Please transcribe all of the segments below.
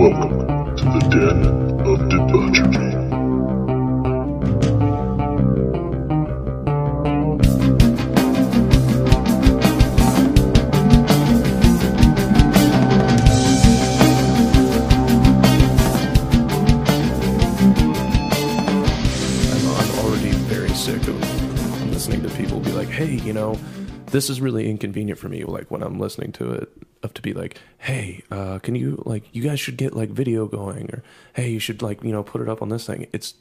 Welcome to the Den of Debauchery. This is really inconvenient for me." Like when I'm listening to it, of to be like, "Hey, uh, can you like, you guys should get like video going," or "Hey, you should like, you know, put it up on this thing." It's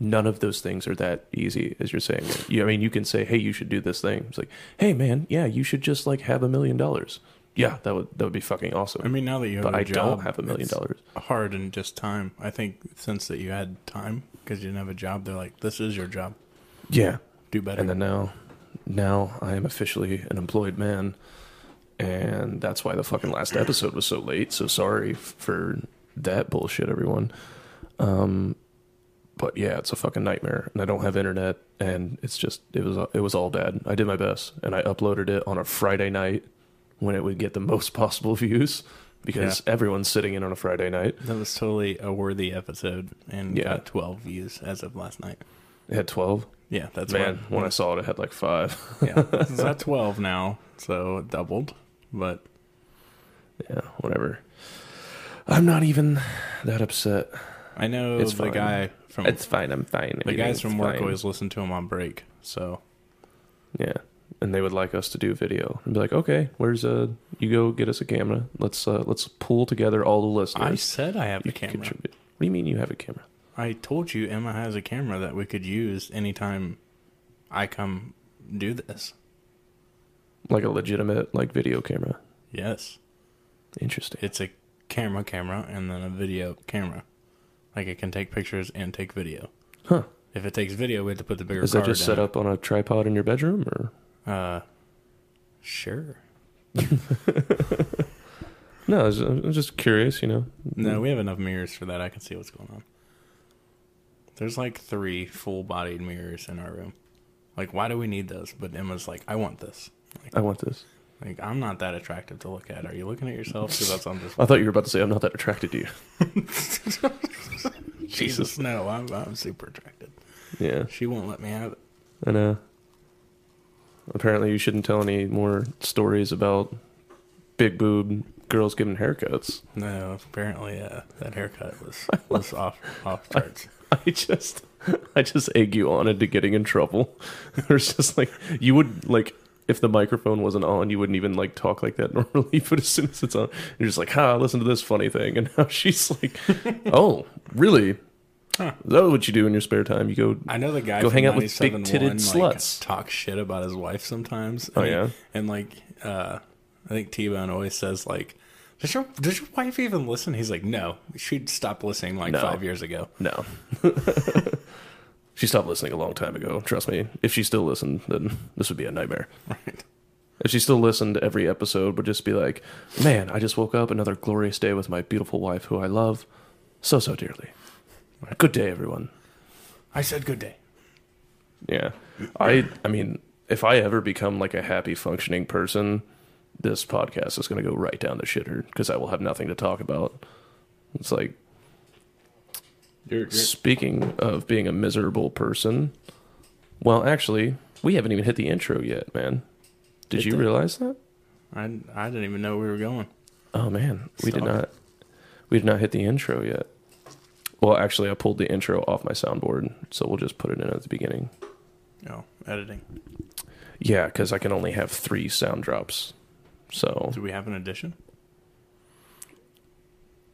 none of those things are that easy as you're saying. You, I mean, you can say, "Hey, you should do this thing." It's like, "Hey, man, yeah, you should just like have a million dollars." Yeah, that would that would be fucking awesome. I mean, now that you have but a I job, don't have a million dollars. Hard in just time. I think since that you had time because you didn't have a job, they're like, "This is your job. Yeah, Do better." And then now, now I am officially an employed man, and that's why the fucking last episode was so late. So sorry for that bullshit, everyone. Um, but yeah, it's a fucking nightmare, and I don't have internet, and it's just it was it was all bad. I did my best, and I uploaded it on a Friday night when it would get the most possible views because everyone's sitting in on a Friday night. that was totally a worthy episode and Yeah. got 12 views as of last night. It had twelve. Yeah, that's Man, what, when I saw it, it had like five. yeah, it's at 12 now, so it doubled. But yeah, whatever. I'm not even that upset. I know It's the fine. guy from It's fine. I'm fine. the guys from work fine. always listen to him on break. So yeah, and they would like us to do video and be like, okay, where's uh, you go get us a camera. Let's uh, let's pull together all the listeners. I said I have you a camera. contribute. What do you mean you have a camera? I told you Emma has a camera that we could use anytime I come do this. Like a legitimate like video camera. Yes. Interesting. It's a camera camera and then a video camera. Like it can take pictures and take video. Huh? If it takes video, we have to put the bigger Is that just set up on a tripod in your bedroom, or Uh, sure. no? I was, I was just curious. You know. No, we have enough mirrors for that. I can see what's going on. There's like three full-bodied mirrors in our room. Like, why do we need those? But Emma's like, I want this. I want this. Like, I'm not that attractive to look at. Are you looking at yourself? Because that's I'm just I thought you were about to say I'm not that attracted to you. Jesus. No, I'm I'm super attracted. Yeah, She won't let me have it. I know. Apparently, you shouldn't tell any more stories about big boob girls getting haircuts. No, apparently, uh, that haircut was was off off charts. I just, I just egg you on into getting in trouble. It's just like you would like if the microphone wasn't on, you wouldn't even like talk like that normally. But as soon as it's on, you're just like, "Ha, listen to this funny thing." And now she's like, "Oh, really? Huh. Is that what you do in your spare time? You go I know the guy Go hang out with big-titted like, sluts. Talk shit about his wife sometimes. Oh, And he- yeah? and like uh, I think T Bone always says like, "Does your does your wife even listen?" He's like, "No, she'd stopped listening like No. five years ago." No. she stopped listening a long time ago. Trust me. If she still listened, then this would be a nightmare. Right. If she still listened, every episode would just be like, man, I just woke up another glorious day with my beautiful wife who I love so, so dearly. Good day, everyone. I said good day. Yeah. I, I mean, if I ever become like a happy functioning person, this podcast is going to go right down the shitter because I will have nothing to talk about. It's like, You're, you're, Speaking of being a miserable person, well, actually, we haven't even hit the intro yet, man. Did Hit you the- realize that? I I didn't even know we were going. Oh man, we did not. We did not hit the intro yet. Well, actually, I pulled the intro off my soundboard, so we'll just put it in at the beginning. Oh, editing. Yeah, because I can only have three sound drops. So Do we have an addition?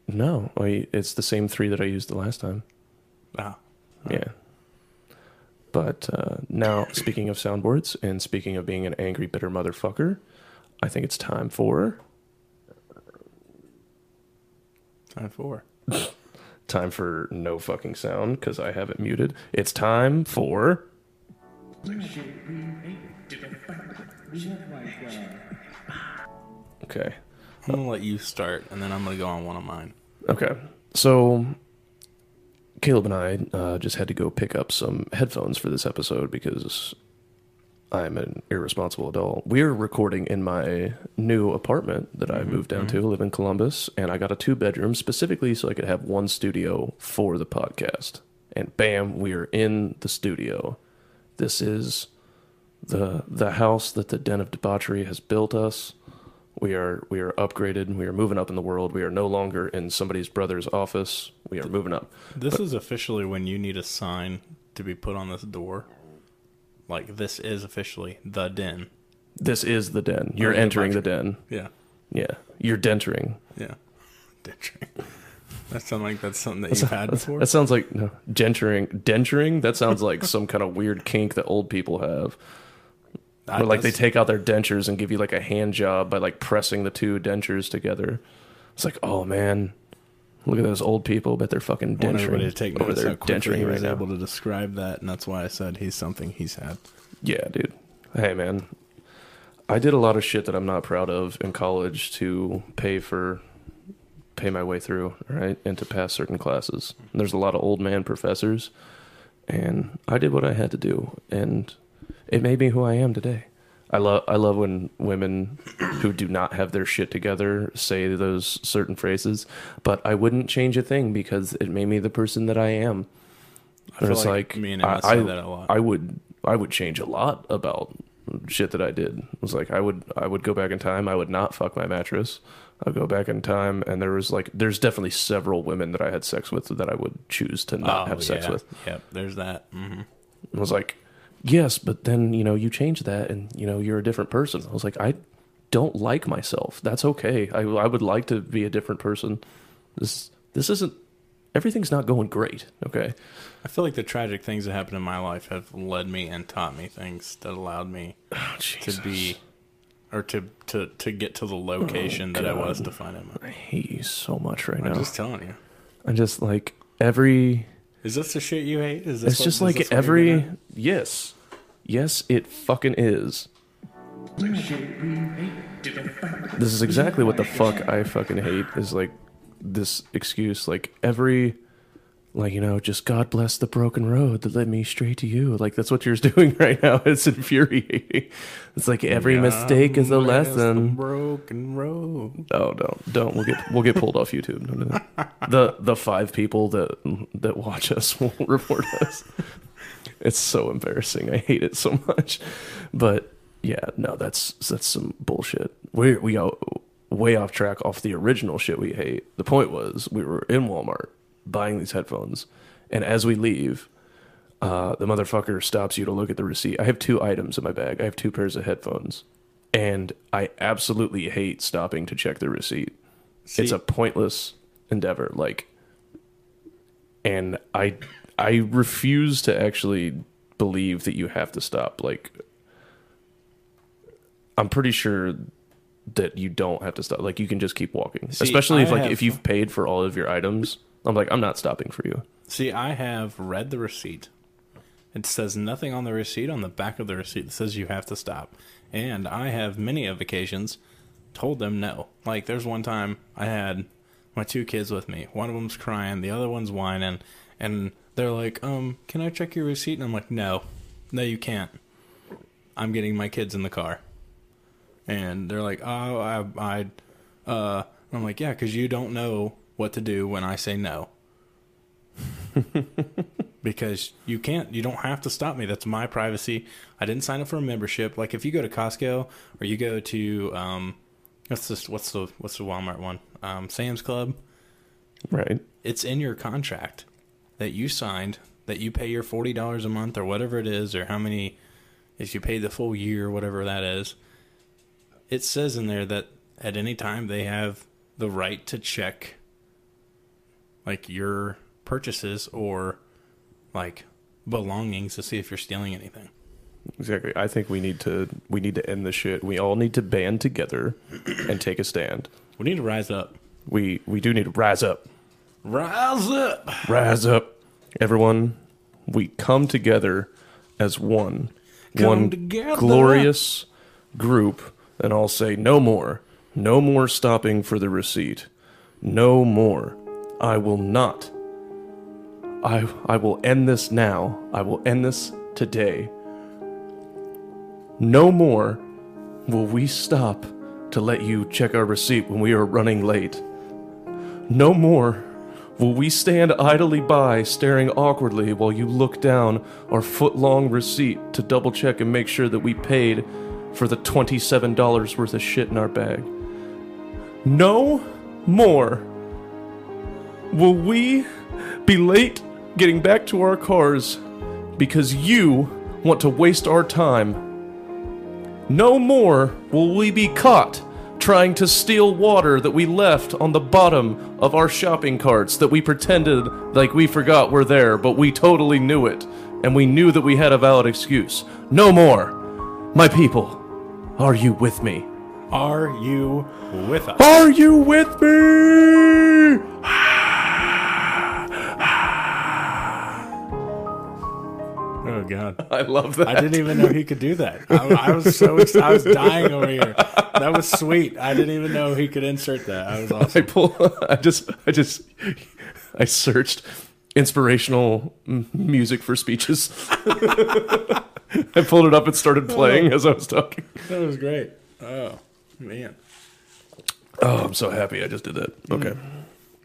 no, I, it's the same three that I used the last time. Ah, Yeah. But uh, now, speaking of soundboards and speaking of being an angry, bitter motherfucker, I think it's time for time four. time for no fucking sound because I have it muted. It's time for okay, I'm gonna let you start, and then I'm gonna go on one of mine. okay. So Caleb and I uh, just had to go pick up some headphones for this episode because I'm an irresponsible adult. We're recording in my new apartment that I moved down to, live in Columbus, and I got a two bedroom specifically so I could have one studio for the podcast. And bam, we are in the studio. This is the the house that the den of debauchery has built us. We are we are upgraded. We are moving up in the world. We are no longer in somebody's brother's office. We are moving up. This is officially when you need a sign to be put on this door. Like this is officially the den. This is the den. You're Oh, entering the den. Yeah, Yeah, you're dentering. yeah. Dentering. That sounds like that's something that you've had before. That sounds like no, denturing. Denturing. That sounds like some kind of weird kink that old people have. I- Where like they take out their dentures and give you like a hand job by like pressing the two dentures together. It's like, oh man, look at those old people. but they're fucking I want everybody denturing to take over notice there how quickly denturing he right was now. able to describe that, and that's why I said he's something he's had. Yeah, dude. Hey, man. I did a lot of shit that I'm not proud of in college to pay for, pay my way through, right, and to pass certain classes. There's a lot of old man professors, and I did what I had to do, and it made me who I am today. I love I love when women who do not have their shit together say those certain phrases, but I wouldn't change a thing because it made me the person that I am. I And feel it's like like, me and I, Emma say I, that a lot. I would I would change a lot about shit that I did. It was like I would I would go back in time. I would not fuck my mattress. I'd go back in time, and there was like there's definitely several women that I had sex with that I would choose to not Oh, have sex yeah. with. Yep, there's that. Mm-hmm. I was like, yes, but then you know you change that, and you know you're a different person. I was like, I don't like myself. That's okay. I I would like to be a different person. This this isn't everything's not going great. Okay. I feel like the tragic things that happened in my life have led me and taught me things that allowed me Oh, to be, or to to to get to the location that I was to find him. I hate you so much right now. I'm just telling you. I'm just like every. Is this the shit you hate? Is this It's what- just like every. Yes, yes, it fucking is. This is exactly what the fuck I fucking hate. Is like this excuse. Like every. Like you know, just God bless the broken road that led me straight to you. Like that's what you're doing right now. It's infuriating. It's like every mistake is a God lesson. broken road. Oh, don't, don't. We'll get we'll get pulled off YouTube. No, no, no. The the five people that that watch us will report us. It's so embarrassing. I hate it so much. But yeah, no, that's that's some bullshit. We we go way off track off the original shit we hate. The point was we were in Walmart buying these headphones, and as we leave. Uh, the motherfucker stops you to look at the receipt. I have two items in my bag. I have two pairs of headphones and I absolutely hate stopping to check the receipt. it's a pointless endeavor. Like, and I I refuse to actually believe that you have to stop. Like, I'm pretty sure that you don't have to stop. Like, you can just keep walking. See, Especially if I like have- if you've paid for all of your items. I'm like, I'm not stopping for you. See, I have read the receipt. It says nothing on the receipt on the back of the receipt that says you have to stop. And I have many of occasions told them no. Like there's one time I had my two kids with me. One of them's crying, the other one's whining, and they're like, "Um, can I check your receipt?" And I'm like, "No. No, you can't. I'm getting my kids in the car." And they're like, "Oh, I I uh I'm like, "Yeah, cuz you don't know what to do when I say no." because you can't you don't have to stop me. That's my privacy. I didn't sign up for a membership. Like if you go to costco or you go to um what's this what's the what's the walmart one? Um sam's club. Right. it's in your contract that you signed that you pay your $40 a month or whatever it is or how many if you pay the full year whatever that is. It says in there that at any time they have the right to check like your purchases or like belongings to see if you're stealing anything Exactly. I think we need to we need to end this shit. We all need to band together and take a stand. we need to rise up We we do need to rise up. rise up Rise up. Everyone, we come together as one. Come one together. glorious group and I'll say no more. No more stopping for the receipt. No more. I will not. I I will end this now. I will end this today. no more will we stop to let you check our receipt when we are running late. No more will we stand idly by, staring awkwardly while you look down our foot long receipt to double check and make sure that we paid for the $27 worth of shit in our bag. No more will we be late getting back to our cars because you want to waste our time. No more will we be caught trying to steal water that we left on the bottom of our shopping carts that we pretended like we forgot were there, but we totally knew it, and we knew that we had a valid excuse. No more. My people, are you with me? Are you with us? Are you with me? Oh god. I love that. I didn't even know he could do that. I, I was so I was dying over here. That was sweet. I didn't even know he could insert that. I was I pull. I just. I just. I searched inspirational m- music for speeches. I pulled it up and started playing as I was talking. That was great. Oh man. Oh, I'm so happy I just did that. Mm. Okay,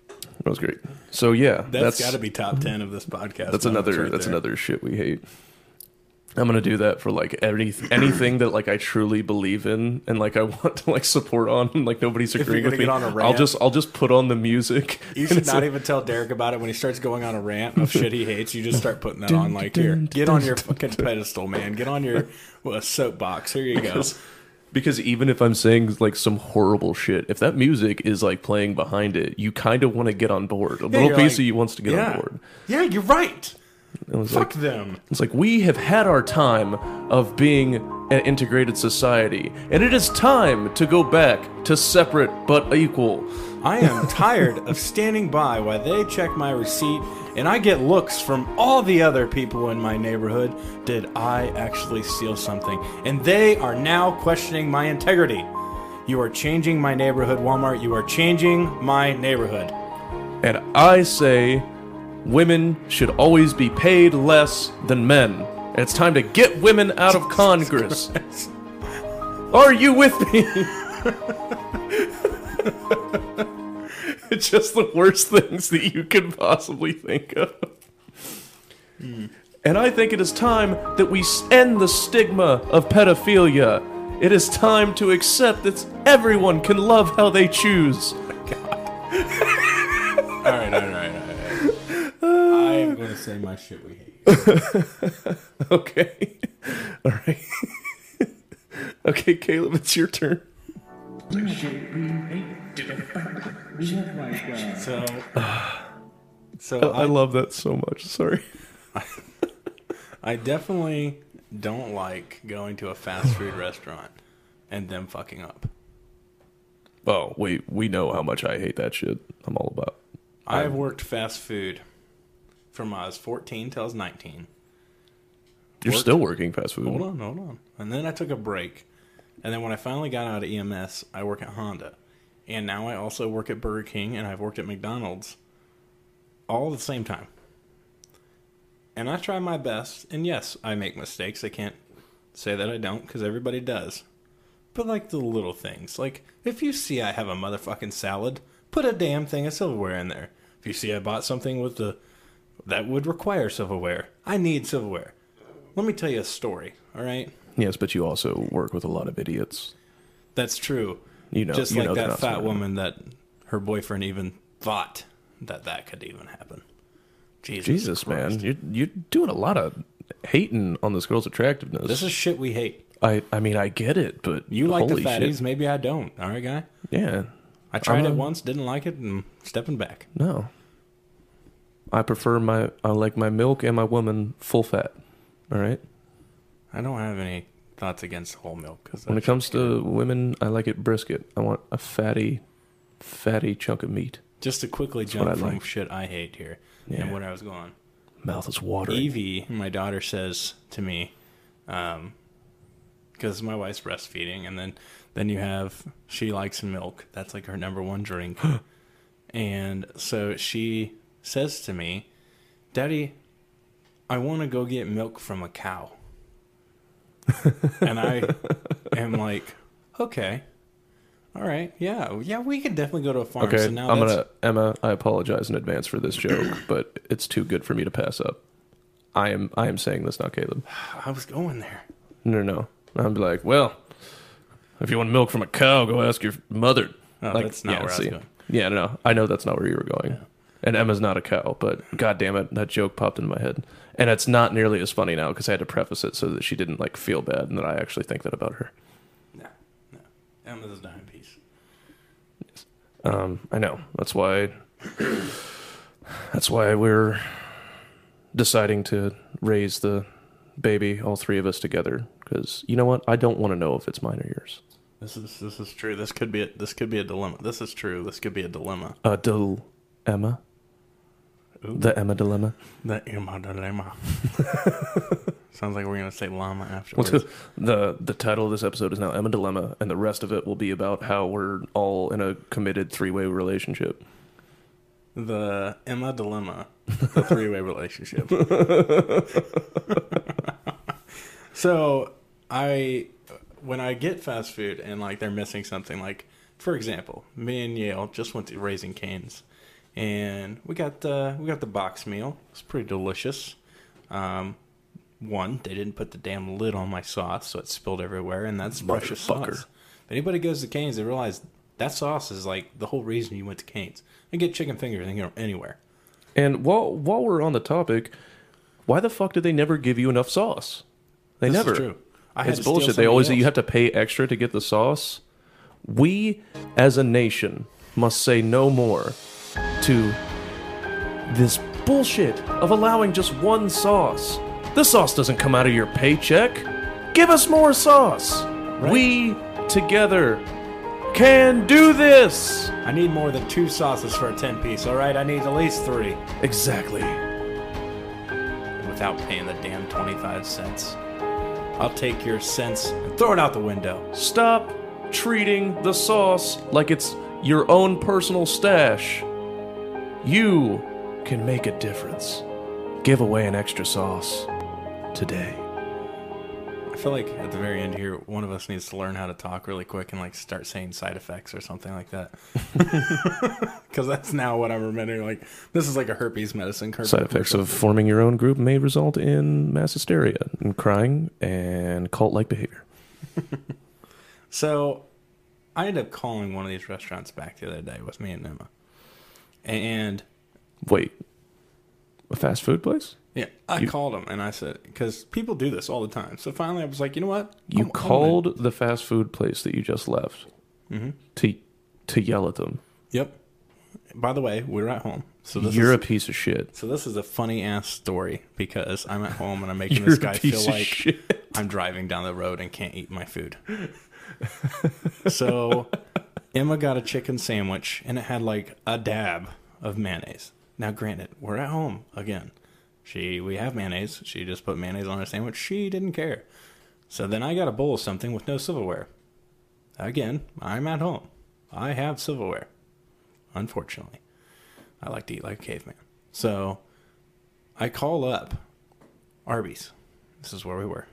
that was great. So yeah, That's, that's got to be top ten of this podcast. that's another right that's there. another shit we hate. I'm gonna do that for like any anything that like I truly believe in and like I want to like support on and like nobody's agreeing with me. on a I'll just I'll just put on the music. You should not like- even tell Derek about it when he starts going on a rant of shit he hates. You just start putting that on like here. Get on your fucking pedestal, man. Get on your well, soapbox. Here you go. Because even if I'm saying like some horrible shit, if that music is like playing behind it, you kind of want to get on board. A little you're piece like, of you wants to get Yeah. on board. Yeah, you're right. It was Fuck like them. it's like we have had our time of being an integrated society, and it is time to go back to separate but equal. I am tired of standing by while they check my receipt and I get looks from all the other people in my neighborhood. Did I actually steal something? And they are now questioning my integrity. You are changing my neighborhood, Walmart. You are changing my neighborhood. And I say women should always be paid less than men. And it's time to get women out of Congress. Are you with me? it's just the worst things that you could possibly think of. And I think it is time that we end the stigma of pedophilia. It is time to accept that everyone can love how they choose. All right, all right, all right. Going to say my shit we hate. Okay. All right. okay, Caleb, it's your turn. So, so I love that so much. Sorry. I definitely don't like going to a fast food restaurant and them fucking up. Oh, we we know how much I hate that shit. I'm all about. I've worked fast food from I was 14 till I was 19. You're Worked- still working fast food. Hold on, hold on. And then I took a break. And then when I finally got out of EMS, I work at Honda. And now I also work at Burger King and I've worked at McDonald's all at the same time. And I try my best. And yes, I make mistakes. I can't say that I don't because everybody does. But like the little things. Like if you see I have a motherfucking salad, put a damn thing of silverware in there. If you see I bought something with the that would require silverware, I need silverware. Let me tell you a story, all right? Yes, but you also work with a lot of idiots. That's true. You know, Just you like know that fat woman that her boyfriend even thought that that could even happen. Jesus, Jesus, man, you're you're doing a lot of hating on this girl's attractiveness. This is shit we hate. I I mean I get it, but You like the fatties, shit. maybe I don't. All right, guy. Yeah, I tried it Um, once, didn't like it, and stepping back. no. I prefer my I like my milk and my woman full fat. All right. I don't have any thoughts against whole milk because When it comes to women, I like it brisket. I want a fatty, fatty chunk of meat. just to quickly what jump from like. shit I hate here and Yeah. where I was going. Mouth is watering. Evie, my daughter, says to me, um, because my wife's breastfeeding, and then then you have she likes milk. That's like her number one drink, and so she says to me, "Daddy, I want to go get milk from a cow." and I am like, okay, all right, yeah, yeah, we could definitely go to a farm. Okay, so now I'm gonna Emma. I apologize in advance for this joke, but it's too good for me to pass up. I am I am saying this, not Caleb. I was going there. No, no. I'm like, well, if you want milk from a cow, go ask your mother. Like, that's not yeah, where I was see. going. Yeah, no, no, I know that's not where you were going. And Emma's not a cow, but god damn it, that joke popped into my head. And it's not nearly as funny now because I had to preface it so that she didn't like feel bad and that I actually think that about her. No, no, Emma's a dime piece. Um, I know. That's why. That's why we're deciding to raise the baby, all three of us together. Because you know what? I don't want to know if it's mine or yours. This is this is true. This could be a, this could be a dilemma. This is true. This could be a dilemma. A del Emma. Ooh. The Emma dilemma. The Emma dilemma. Sounds like we're gonna say llama Well, afterwards. t- the the title of this episode is now Emma dilemma, and the rest of it will be about how we're all in a committed three way relationship. the Emma dilemma, the three-way relationship. so I, when I get fast food and like they're missing something, like for example, me and Yale just went to Raising Canes, and we got the we got the box meal. It's pretty delicious. Um, one, they didn't put the damn lid on my sauce, so it spilled everywhere, and that's precious sauce. If anybody goes to Canes, they realize that sauce is like the whole reason you went to Canes. And get chicken fingers you know, anywhere. And while while we're on the topic, why the fuck did they never give you enough sauce? They This is never. true. I It's bullshit. They always say you have to pay extra to get the sauce. We, as a nation, must say no more to this bullshit of allowing just one sauce. The sauce doesn't come out of your paycheck. Give us more sauce. We together can do this. I need more than two sauces for a 10 piece, alright? I need at least three. Exactly. Without paying the damn 25 cents. I'll take your cents and throw it out the window. Stop treating the sauce like it's your own personal stash. You can make a difference. Give away an extra sauce today. I feel like at the very end here, one of us needs to learn how to talk really quick and like start saying side effects or something like that. Because that's now what I'm remembering. Like, this is like a herpes medicine. herpes Side effects of forming your own group may result in mass hysteria and crying and cult like behavior. So I ended up calling one of these restaurants back the other day with me and Emma. And Wait, a fast food place? yeah, I You- called them and I said, because people do this all the time. So finally I was like, you know what? You I'm- I'm called the fast food place that you just left Mhm. to to yell at them. Yep. By the way, we're at home. So this You're is a piece of shit. so this is a funny ass story because I'm at home and I'm making this guy feel like. I'm driving down the road and can't eat my food. so Emma got a chicken sandwich and it had like a dab of mayonnaise. Now granted, we're at home again. She we have mayonnaise. She just put mayonnaise on her sandwich. She didn't care. So then I got a bowl of something with no silverware. Again, I'm at home. I have silverware. Unfortunately. I like to eat like a caveman. So I call up Arby's. This is where we were.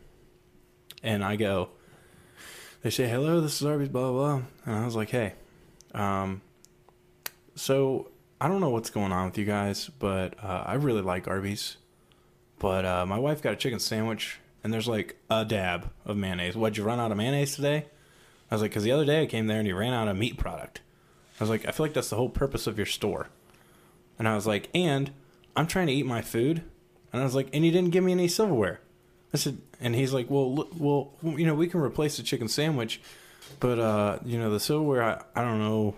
And I go, they say, hello, this is Arby's, blah, blah, blah. And I was like, hey, um, so I don't know what's going on with you guys, but uh, I really like Arby's. But uh, my wife got a chicken sandwich, and there's like a dab of mayonnaise. What'd you run out of mayonnaise today? I was like, because the other day I came there and you ran out of meat product. I was like, I feel like that's the whole purpose of your store. And I was like, and I'm trying to eat my food. And I was like, and you didn't give me any silverware. I said, and he's like, well, look, well, you know, we can replace the chicken sandwich, but uh, you know, the silverware, I, I don't know,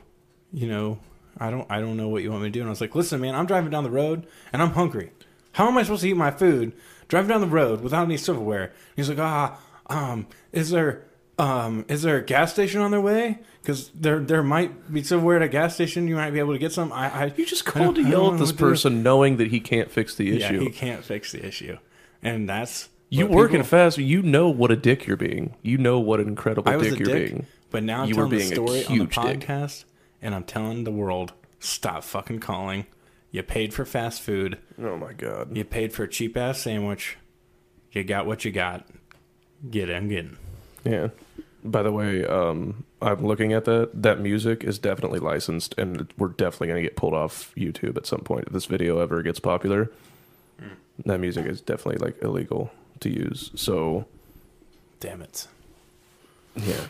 you know, I don't, I don't know what you want me to do. And I was like, listen, man, I'm driving down the road and I'm hungry. How am I supposed to eat my food driving down the road without any silverware? He's like, ah, um, is there, um, is there a gas station on their way? Because there, there might be silverware at a gas station. You might be able to get some. I, I You just called to yell at this what to do. person knowing that he can't fix the issue. Yeah, issue. he can't fix the issue, and that's you what working people- fast, you know what a dick you're being. You know what an incredible I was dick a you're dick, being. but now I'm You telling the story on the huge dick. podcast, and I'm telling the world, stop fucking calling. You paid for fast food. Oh my god. You paid for a cheap ass sandwich. You got what you got. Get it, I'm getting. Yeah. By the way, um, I'm looking at that. That music is definitely licensed, and we're definitely going to get pulled off YouTube at some point if this video ever gets popular. That music is definitely like illegal to use. So Damn it. yeah,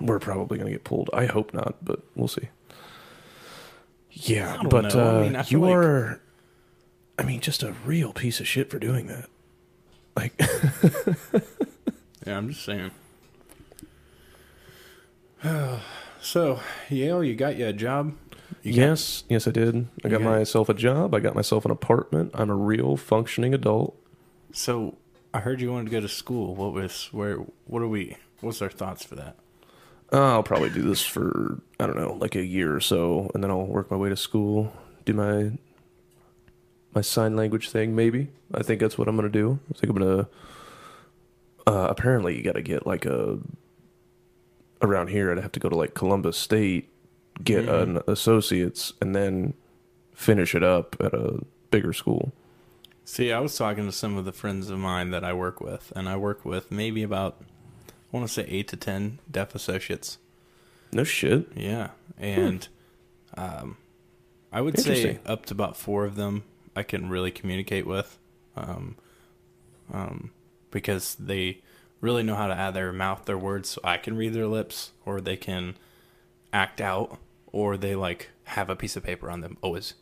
we're probably to get pulled. I hope not, but we'll see. Yeah, but know. I uh, mean, I you like- are, I mean, just a real piece of shit for doing that. Like, Yeah, I'm just saying. so, Yale, you got you a job? You got- yes, yes, I did. I got got- myself a job. I got myself an apartment. I'm a real functioning adult. so, I heard you wanted to go to school. What was where? What are we? What's our thoughts for that? Uh, I'll probably do this for I don't know, like a year or so, and then I'll work my way to school, do my my sign language thing. Maybe I think that's what I'm gonna do. I think I'm gonna. Uh, apparently, you got to get like a. Around here, I'd have to go to like Columbus State, get Mhm. an associate's, and then finish it up at a bigger school. See, I was talking to some of the friends of mine that I work with, and I work with maybe about, I want to say eight to ten deaf associates. No shit. Yeah, and um, I would say up to about four of them I can really communicate with, um, um, because they really know how to add their mouth their words, so I can read their lips, or they can act out, or they like have a piece of paper on them always,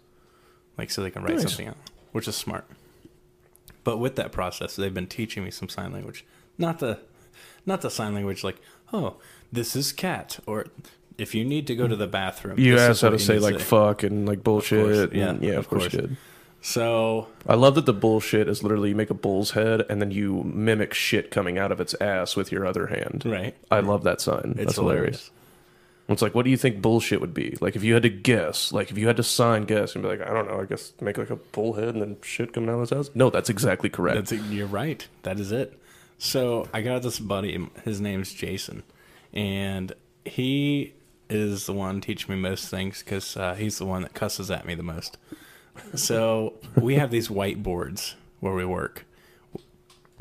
like so they can write Nice. something out, which is smart. But with that process, they've been teaching me some sign language, not the, not the sign language like, oh, this is cat, or if you need to go to the bathroom. You asked how to say like fuck and like bullshit. yeah, and- yeah, of, of course, course. you did. So I love that the bullshit is literally you make a bull's head and then you mimic shit coming out of its ass with your other hand. right, I love that sign. it's That's hilarious. It's like, what do you think bullshit would be? Like, if you had to guess, like, if you had to sign guess and be like, I don't know, I guess make like a bullhead and then shit coming out of his ass? No, that's exactly correct. That's you're right. That is it. So I got this buddy. His name's Jason, and he is the one teaching me most things because uh, he's the one that cusses at me the most. So we have these whiteboards where we work,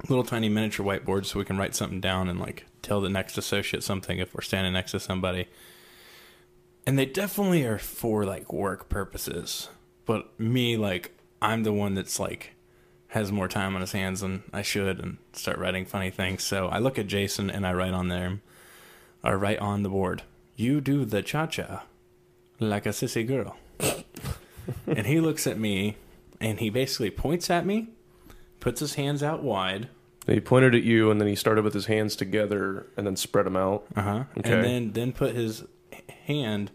little tiny miniature whiteboards, so we can write something down and like tell the next associate something if we're standing next to somebody. And they definitely are for like work purposes, but me like I'm the one that's like has more time on his hands than I should and start writing funny things. So I look at Jason and I write on there, or write on the board, you do the cha cha like a sissy girl. and he looks at me and he basically points at me, puts his hands out wide, he pointed at you and then he started with his hands together and then spread them out. uh huh, Okay. and then then put his hand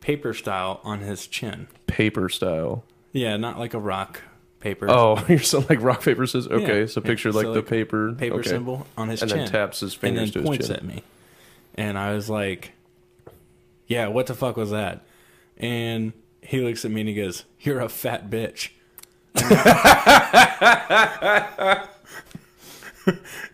paper style on his chin. Paper style. Yeah, not like a rock paper. Oh, you're so like rock, paper, scissors? Okay, Yeah. so picture Yeah, like so the like paper. paper okay. symbol on his And chin. then taps his and fingers then to his points chin. at me. And I was like, "Yeah, what the fuck was that?" And he looks at me and he goes, "You're a fat bitch."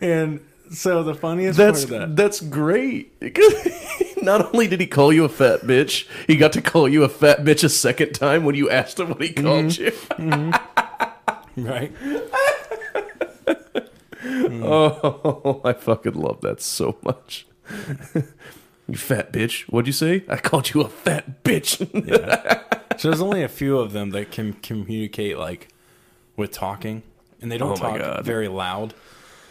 and so the funniest That's part of that, that's great. Not only did he call you a fat bitch, he got to call you a fat bitch a second time when you asked him what he called Mm-hmm. you. right? Oh, I fucking love that so much. you fat bitch. What'd you say? I called you a fat bitch. So there's only a few of them that can communicate like with talking, and they don't Oh talk very loud.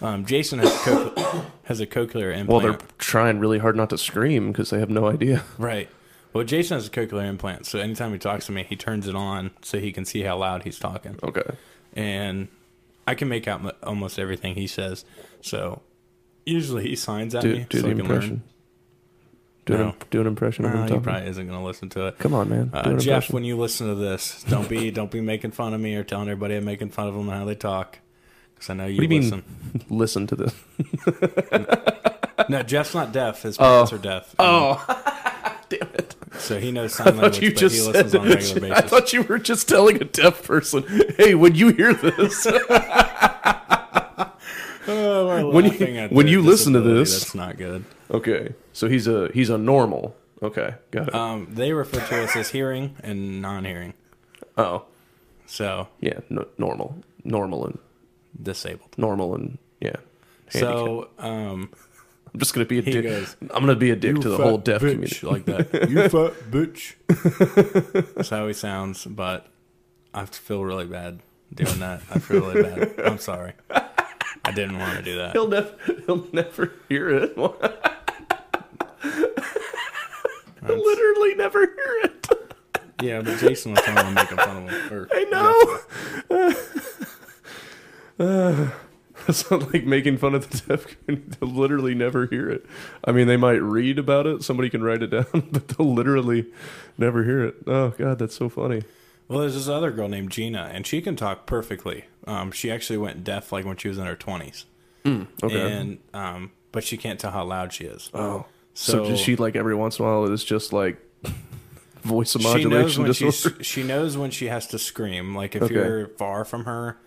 Um, Jason has a cochlear, has a cochlear implant. well, they're trying really hard not to scream because they have no idea. Right. Well, Jason has a cochlear implant, so anytime he talks to me, he turns it on so he can see how loud he's talking, Okay. and I can make out mo- almost everything he says. So usually he signs at Do, me do so the I can impression. Do, No. an, do an impression of learn. him Uh, he talking. probably isn't going to listen to it. Come on, man. Do Uh, an Jeff, impression. when you listen to this, don't be don't be making fun of me or telling everybody I'm making fun of them and how they talk, because I know you, What do you mean? listen. listen to this. No, Jeff's not deaf. His parents are deaf. Oh, damn it. so he knows sign language, you but just he said listens on a regular I thought you were just telling a deaf person, "Hey, when you hear this, Oh, When you- when you listen to this- that's not good. okay." So he's a he's a normal. Okay, got it. Um, they refer to us as hearing and non-hearing, oh, so yeah, no, normal, normal, and disabled. normal, and yeah. So, um, I'm just gonna be a he dick. goes, I'm gonna be a dick to the whole deaf community. like that. You fat bitch. That's how he sounds, but I feel really bad doing that. I feel really bad. I'm sorry. I didn't want to do that. He'll never, he'll never hear it. he'll literally never hear it. Yeah, but Jason was telling me making fun of him. Or, I know. That's not like making fun of the deaf community. They'll literally never hear it. I mean, they might read about it. Somebody can write it down, but they'll literally never hear it. Oh God, that's so funny. Well, there's this other girl named Gina, and she can talk perfectly. Um, she actually went deaf like when she was in her 20s, Okay. and um, but she can't tell how loud she is. oh, so, So- does she like every once in a while? It's just like voice she knows modulation when disorder. she knows when she has to scream. Like if Okay. you're far from her,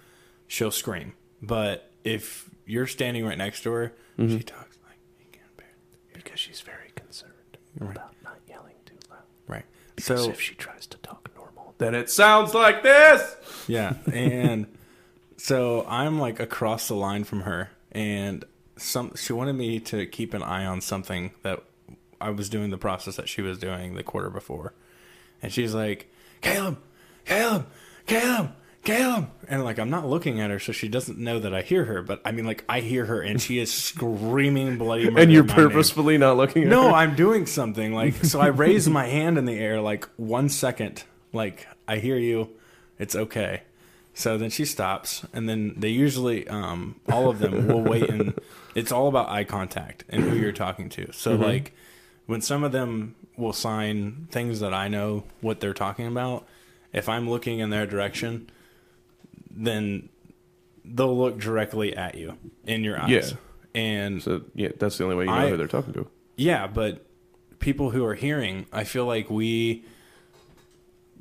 she'll scream. But if you're standing right next to her, Mm-hmm. she talks like you can barely. because she's very concerned Right. about not yelling too loud. Right. So So if she tries to talk normal, then it sounds like this. yeah, and so I'm like across the line from her, and some she wanted me to keep an eye on something that I was doing the process that she was doing the quarter before, and she's like, Caleb, Caleb, Caleb. Caleb, and like I'm not looking at her, so she doesn't know that I hear her. But I mean, like I hear her, and she is screaming bloody murder. And you're my name. purposefully not looking at No, her. No, I'm doing something. Like so I raise my hand in the air like one second. Like I hear you. It's okay. So then she stops and then they usually um all of them will wait and it's all about eye contact and who you're talking to. So like when some of them will sign things that I know what they're talking about, if I'm looking in their direction, then they'll look directly at you in your eyes. Yeah. And So yeah, that's the only way you know I- who they're talking to. yeah, but people who are hearing, I feel like we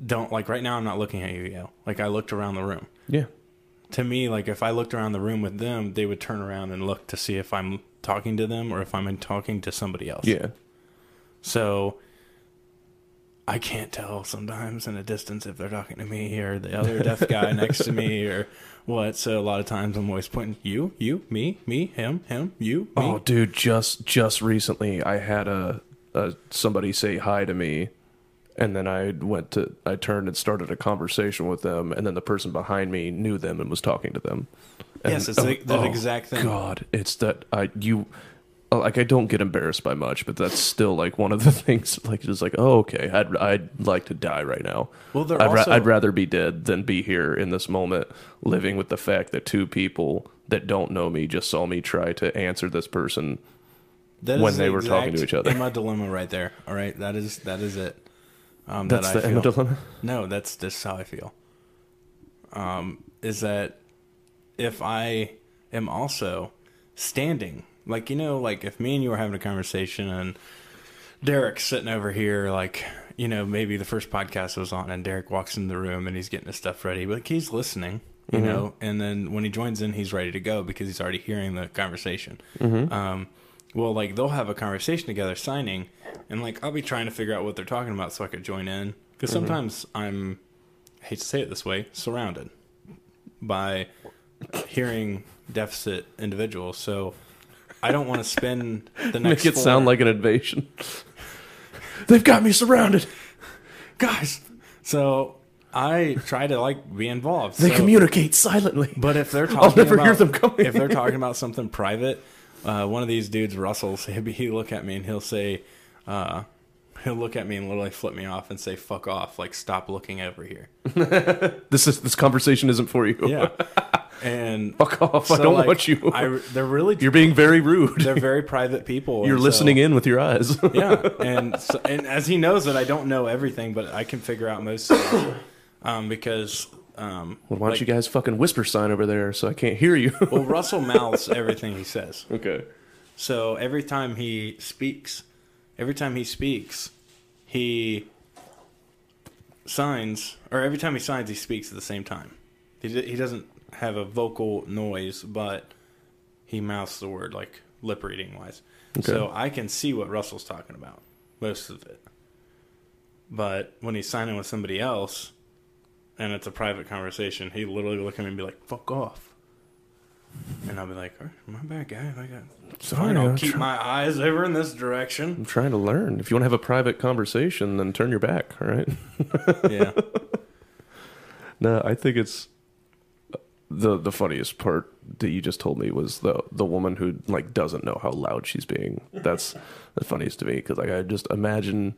don't like right now I'm not looking at you, Yale. Like I looked around the room. Yeah. To me, like if I looked around the room with them, they would turn around and look to see if I'm talking to them or if I'm talking to somebody else. Yeah. So I can't tell sometimes in a distance if they're talking to me or the other deaf guy next to me or what. So a lot of times I'm always pointing you, you, me, me, him, him, you, me. Oh, dude, just just recently, I had a, a somebody say hi to me, and then I went to I turned and started a conversation with them, and then the person behind me knew them and was talking to them. And- Yes, it's the- that oh, exact oh thing. God, it's that I you. Uh, Like I don't get embarrassed by much, but that's still like one of the things. Like it's like, oh, okay, I'd I'd like to die right now. Well, I'd, ra- also- I'd rather be dead than be here in this moment, living with the fact that two people that don't know me just saw me try to answer this person That when they the were talking to each other. My dilemma right there. All right, that is that is it. Um, That's that the feel. dilemma. No, that's just how I feel. Um, is that if I am also standing, like you know, like if me and you were having a conversation and Derek's sitting over here, like you know, maybe the first podcast was on, and Derek walks in the room and he's getting his stuff ready, but he's listening, you mm-hmm. know, and then when he joins in, he's ready to go because he's already hearing the conversation. Mm-hmm. Um, well, like they'll have a conversation together, signing, and like I'll be trying to figure out what they're talking about so I could join in because mm-hmm. sometimes I'm, I hate to say it this way, surrounded by hearing deficit individuals. So I don't want to spend the next Make it four- sound like an invasion. They've got me surrounded. guys. So I try to like be involved. They So- communicate silently. But if they're talking, I'll never about, hear them coming. If they're talking about something private, uh, one of these dudes, Russell's, he'll look at me and he'll say, uh, he'll look at me and literally flip me off and say, "Fuck off!" Like stop looking over here. This is this conversation isn't for you. Yeah, and Fuck off. I don't like, want you. I, they're really You're being very rude. they're very private people. You're listening so- in with your eyes. yeah, and so, and as he knows that I don't know everything, but I can figure out most things um, because. Um, Well, why don't like- you guys fucking whisper sign over there so I can't hear you? Well, Russell mouths everything he says. okay. So every time he speaks, every time he speaks, he signs, or every time he signs, he speaks at the same time. He he doesn't have a vocal noise, but he mouths the word like lip reading wise. Okay. So I can see what Russell's talking about most of it. But when he's signing with somebody else, and it's a private conversation, he literally look at me and be like, "Fuck off." And I'll be like, "Oh, my bad, guy. I got. Sorry, I'll keep try- my eyes over in this direction. I'm trying to learn. If you want to have a private conversation, then turn your back. All right. yeah. No, I think it's the the funniest part that you just told me was the the woman who like doesn't know how loud she's being. That's the funniest to me because like I just imagine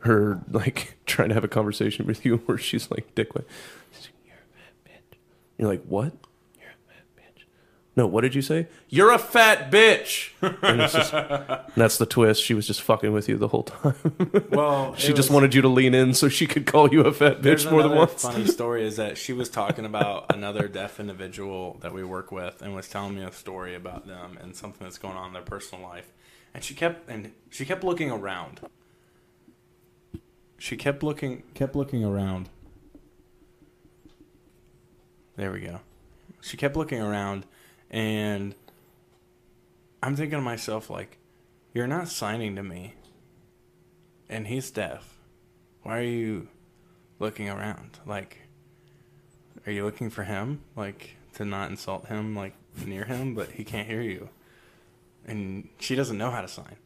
her like trying to have a conversation with you where she's like dick you're a bitch. You're like what? You're a fat bitch. No, what did you say? You're a fat bitch. and just, and that's the twist. She was just fucking with you the whole time. Well, she just was- wanted you to lean in so she could call you a fat bitch more than once. funny story is that she was talking about another deaf individual that we work with and was telling me a story about them and something that's going on in their personal life. And she kept and she kept looking around. She kept looking kept looking around. There we go. She kept looking around and I'm thinking to myself like you're not signing to me. And he's deaf. Why are you looking around? Like, are you looking for him? Like, to not insult him, like, near him, but he can't hear you. And she doesn't know how to sign.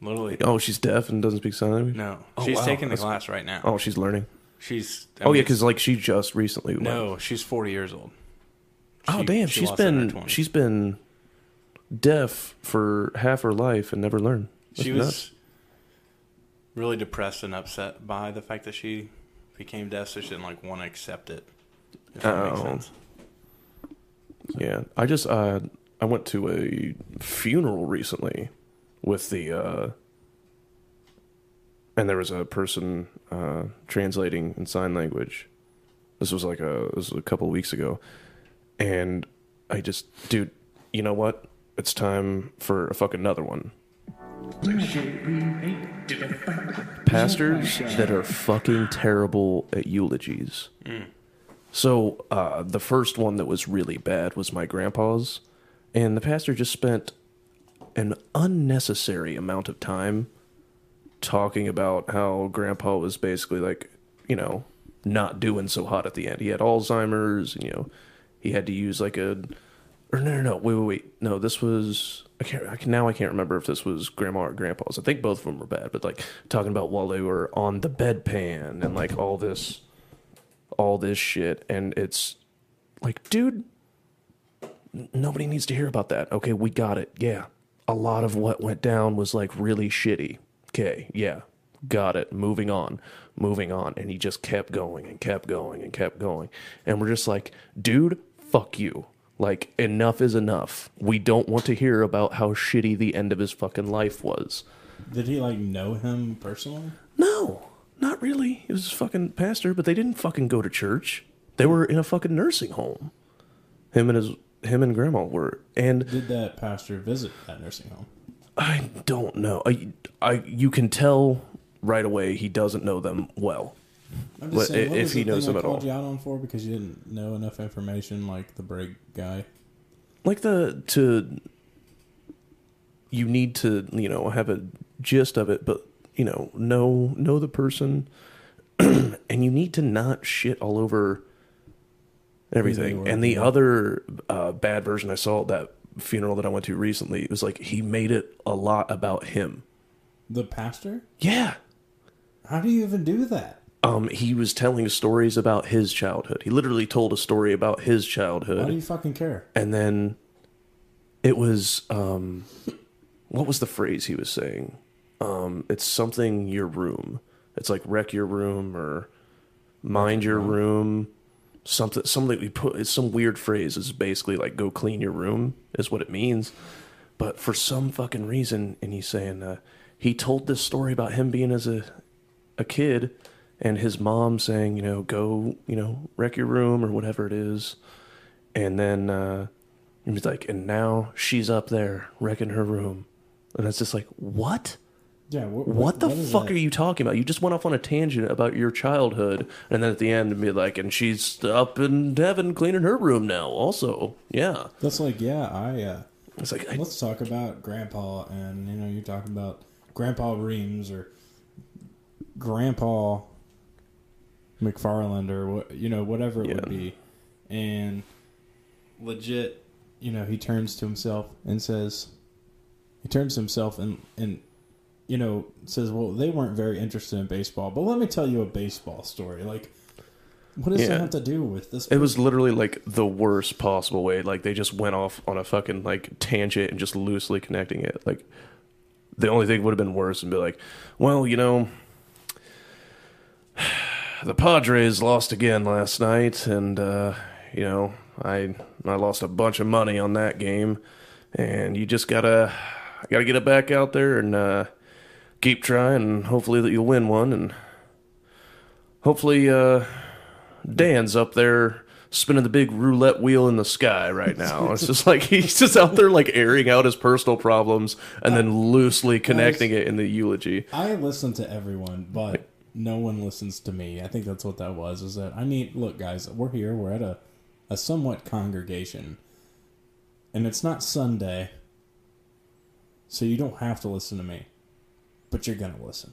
Literally. Oh, she's deaf and doesn't speak sign language. No. Oh, she's wow. taking the That's- class right now. Oh, she's learning. She's. I oh mean, yeah, because like she just recently. No, she's 40 years old. Oh damn, she she's lost it in her been 20s. she's been deaf for half her life and never learned. That's She was nuts. really depressed and upset by the fact that she became deaf, so she didn't, like, want to accept it. If that makes Oh. Yeah, I just uh I went to a funeral recently with the uh and there was a person uh translating in sign language. This was like a this was a couple of weeks ago. And I just dude, you know what? It's time for a fucking another one. Pastors that are fucking terrible at eulogies. So uh, the first one that was really bad was my grandpa's, and the pastor just spent an unnecessary amount of time talking about how grandpa was basically like, you know, not doing so hot at the end. He had Alzheimer's, and, you know, he had to use like a, or no, no, no, wait, wait, wait, no, this was I can't, I can now I can't remember if this was grandma or grandpa's. I think both of them were bad, but like talking about while they were on the bedpan and like all this all this shit. And it's like dude nobody needs to hear about that. Okay we got it. Yeah. A lot of what went down was like really shitty. Okay yeah. Got it. Moving on. Moving on. And he just kept going and kept going and kept going. And we're just like dude fuck you like enough is enough we don't want to hear about how shitty the end of his fucking life was Did he, like, know him personally? no, not really. He was a fucking pastor, but they didn't fucking go to church. They were in a fucking nursing home. Him and his him and grandma were, and Did that pastor visit that nursing home? I don't know. I, I you can tell right away he doesn't know them well. I'm What- saying, what if he knows him I at all. you out on for because you didn't know enough information, like the break guy. Like the to you need to you know have a gist of it, but you know know know the person, and you need to not shit all over everything. And the other uh, bad version I saw at that funeral that I went to recently it was like he made it a lot about him. The pastor? Yeah. How do you even do that? Um, he was telling stories about his childhood. He literally told a story about his childhood. Why do you fucking care? and then it was um what was the phrase he was saying um it's something your room it's like wreck your room or mind your room something something we put it's some weird phrase is basically like go clean your room is what it means but for some fucking reason and he's saying uh he told this story about him being as a a kid and his mom saying you know go you know wreck your room or whatever it is and then uh he was like, and now she's up there wrecking her room. And it's just like, what? Yeah. What, What the is fuck that? are you talking about? You just went off on a tangent about your childhood, and then at the end, be like, and she's up in heaven cleaning her room now, also. Yeah. That's like, yeah, I. uh It's like, I, Let's talk about Grandpa, and you know, you're talking about Grandpa Reams or Grandpa McFarland or what, you know, whatever it Yeah. would be, and legit, you know, he turns to himself and says, he turns to himself and and you know says, "Well, they weren't very interested in baseball, but let me tell you a baseball story." Like, what does Yeah. that have to do with this? It was literally like the worst possible way. Like they just went off on a fucking like tangent and just loosely connecting it. Like the only thing would have been worse and be like, well, you know, the Padres lost again last night, and uh, you know, I I lost a bunch of money on that game, and you just gotta gotta get it back out there and uh, keep trying, and hopefully that you'll win one, and hopefully. Uh, Dan's up there spinning the big roulette wheel in the sky right now. It's just like he's just out there like airing out his personal problems and then loosely connecting it in the eulogy. I listen to everyone, but no one listens to me. I think that's what that was. Is that I need look, guys, we're here. We're at a a somewhat congregation, and it's not Sunday, so you don't have to listen to me, but you're gonna listen.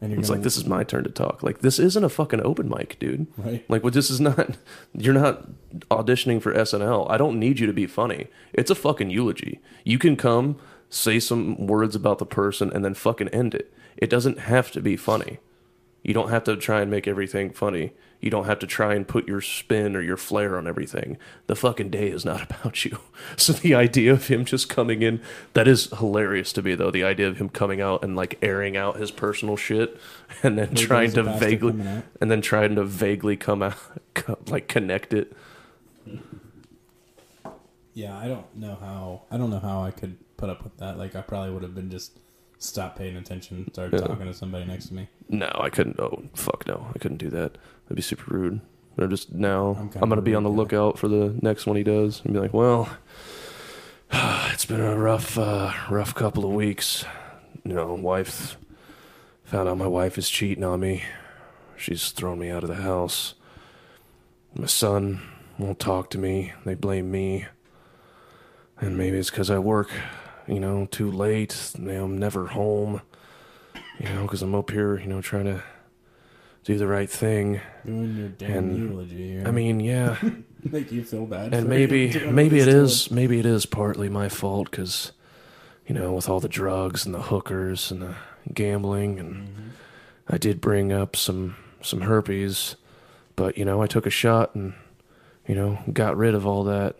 And you're It's like this is my turn to talk. Like this isn't a fucking open mic, dude. right. Like what this is not you're not auditioning for SNL. I don't need you to be funny. It's a fucking eulogy. You can come, say some words about the person and then fucking end it. It doesn't have to be funny. You don't have to try and make everything funny. You don't have to try and put your spin or your flair on everything. The fucking day is not about you. So the idea of him just coming in, that is hilarious to me though. The idea of him coming out and like airing out his personal shit and then There trying to vaguely and then trying to vaguely come out like connect it. Yeah, I don't know how. I don't know how I could put up with that. Like I probably would have been just stopped paying attention, start Yeah. talking to somebody next to me. No, I couldn't. Oh, fuck no. I couldn't do that. That'd be super rude. But I'm just now, I'm I'm, going to be on the lookout for the next one he does and be like, well, it's been a rough, uh, rough couple of weeks. You know, wife, found out my wife is cheating on me. She's thrown me out of the house. My son won't talk to me. They blame me. And maybe it's because I work, you know, too late. Know, I'm never home. You know, because I'm up here, you know, trying to do the right thing. Doing your damn And, eulogy. I mean, yeah, make you feel bad. and maybe maybe it maybe it is partly my fault because, you know, with all the drugs and the hookers and the gambling, and doing. I did bring up some some herpes, but you know, I took a shot and, you know, got rid of all that,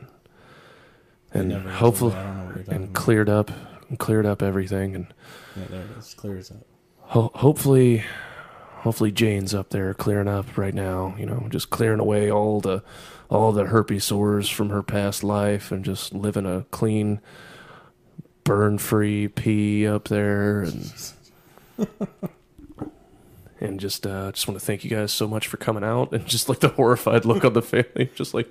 you're talking and about. cleared up and cleared up everything and Yeah, there it is. Clear as up. Ho- hopefully, hopefully Jane's up there clearing up right now. You know, just clearing away all the all the herpes sores from her past life, and just living a clean, burn-free pee up there, and and just uh, just want to thank you guys so much for coming out, and just like the horrified look on the family, just like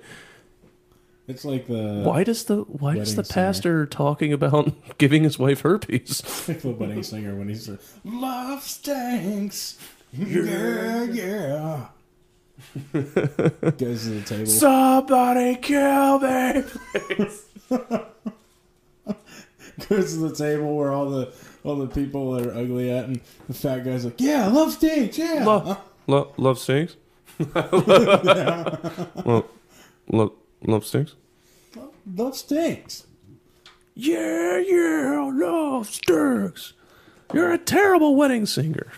It's like the why does the why does the wedding singer. pastor talking about giving his wife herpes? like the wedding singer when he's like, "Love stinks." Yeah, yeah. Goes to the table. Somebody kill me! goes to the table where all the all the people are ugly at, and the fat guy's like, "Yeah, love stinks." Yeah. Love, love, love stinks. well, love, love stinks. Love stinks. Yeah, yeah, love stinks. You're a terrible wedding singer.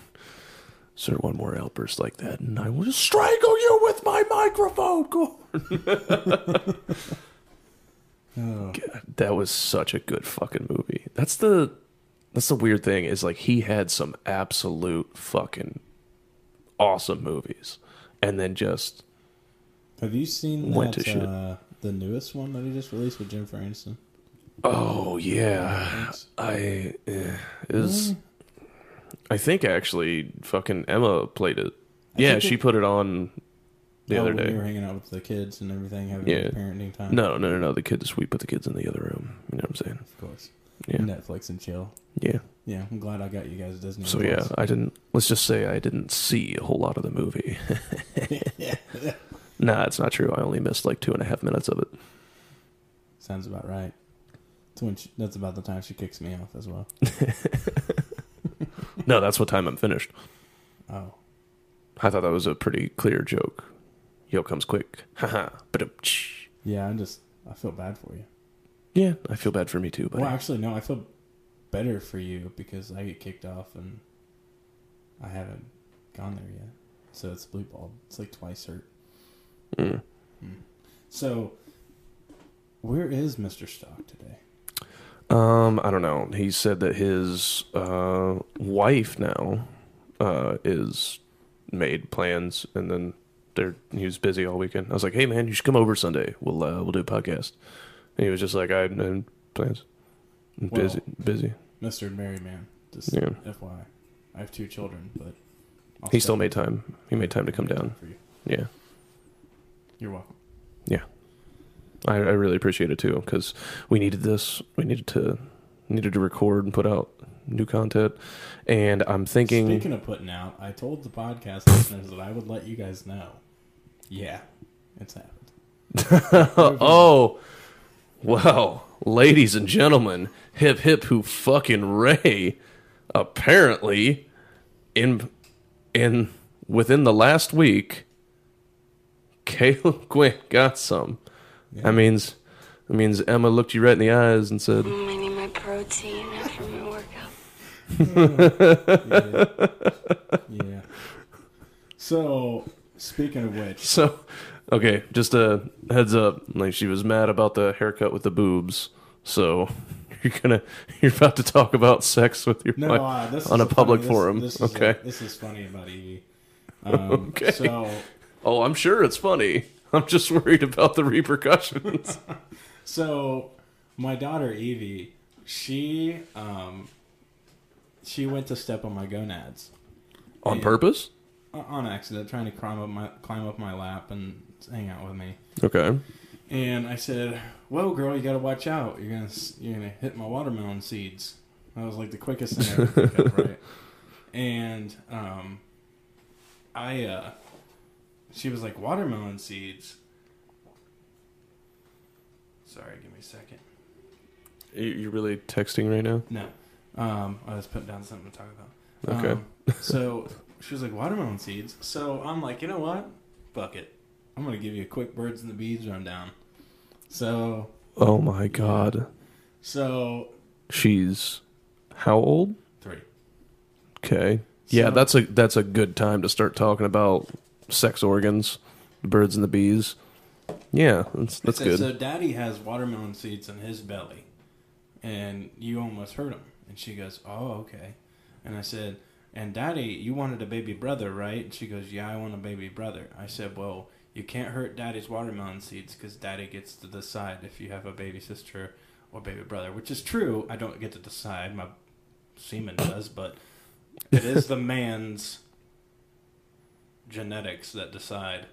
Sir, one more outburst like that, and I will strangle you with my microphone cord. Oh. God, that was such a good fucking movie. That's the that's the weird thing is like he had some absolute fucking awesome movies, and then just Have you seen Went that to shit. uh, the newest one that he just released with Jennifer Aniston? oh yeah, I eh, is. I think actually, fucking Emma played it. Yeah, she it- put it on the Oh, other day. We were hanging out with the kids and everything, having Yeah. parenting time. No, no, no, no. The kids, we put the kids in the other room. You know what I'm saying? of course. Yeah, Netflix and chill. yeah. Yeah, I'm glad I got you guys Disney. So yeah, I didn't. Let's just say I didn't see a whole lot of the movie. yeah, nah, it's not true. I only missed like two and a half minutes of it. sounds about right. That's when she, that's about the time she kicks me off as well. No, that's what time I'm finished. Oh, I thought that was a pretty clear joke. Yo comes quick. Haha. Yeah. I'm just I feel bad for you. Yeah, I feel bad for me too, but Well, actually, no. I feel better for you because I get kicked off and I haven't gone there yet. So it's blue ball. It's like twice hurt. Mm. So where is Mister Stock today? Um, I don't know. He said that his uh, wife now uh, is made plans, and then they're he was busy all weekend. I was like, "Hey, man, you should come over Sunday. We'll uh, we'll do a podcast." And he was just like, "I had no plans. I'm Well- busy, busy." Mister Merry Man. Just Yeah. FYI, I have two children, but I'll He still made time. He made time to come down. Yeah, You're welcome. Yeah. I, I really appreciate it too because we needed this. We needed to needed to record and put out new content, and I'm thinking. Speaking of putting out, I told the podcast listeners that I would let you guys know. Yeah, it's happened. oh, well, ladies and gentlemen, hip hip who fucking Ray, apparently, in in within the last week, Caleb Quinn got some. That means that means Emma looked you right in the eyes and said, Mm, I need my protein after my workout. Yeah. yeah. So, speaking of which, "So, okay, just a heads up. Like she was mad about the haircut with the boobs. So you're gonna you're about to talk about sex with your no, wife uh, this on is a public funny, this- forum. This, is okay. this is funny about Evie. Um, Okay. So, Oh, I'm sure it's funny. I'm just worried about the repercussions. so my daughter Evie, she um, she went to step on my gonads. On purpose? uh, on accident, trying to climb up my climb up my lap and hang out with me. Okay. And I said, "Well, girl, you gotta watch out. You're gonna you're gonna hit my watermelon seeds." That was like the quickest thing I could think of, right? And um, I uh, she was like, "Watermelon seeds." Sorry, give me a second. You- You're really texting right now? No, um, I was putting down something to talk about. Okay. Um, so she was like watermelon seeds. So I'm like, you know what? Fuck it. I'm gonna give you a quick birds and the bees rundown. So Oh my god. so She's how old? three. Okay. Yeah, So- that's a that's a good time to start talking about sex organs, the birds and the bees. Yeah, that's that's good. So daddy has watermelon seeds in his belly, and you almost hurt him. And she goes, "Oh, okay." And I said, "And daddy, you wanted a baby brother, right?" And she goes, "Yeah, I want a baby brother." I said, "Well, you can't hurt daddy's watermelon seeds because daddy gets to decide if you have a baby sister or baby brother, which is true. I don't get to decide. My semen does, but it is the man's genetics that decide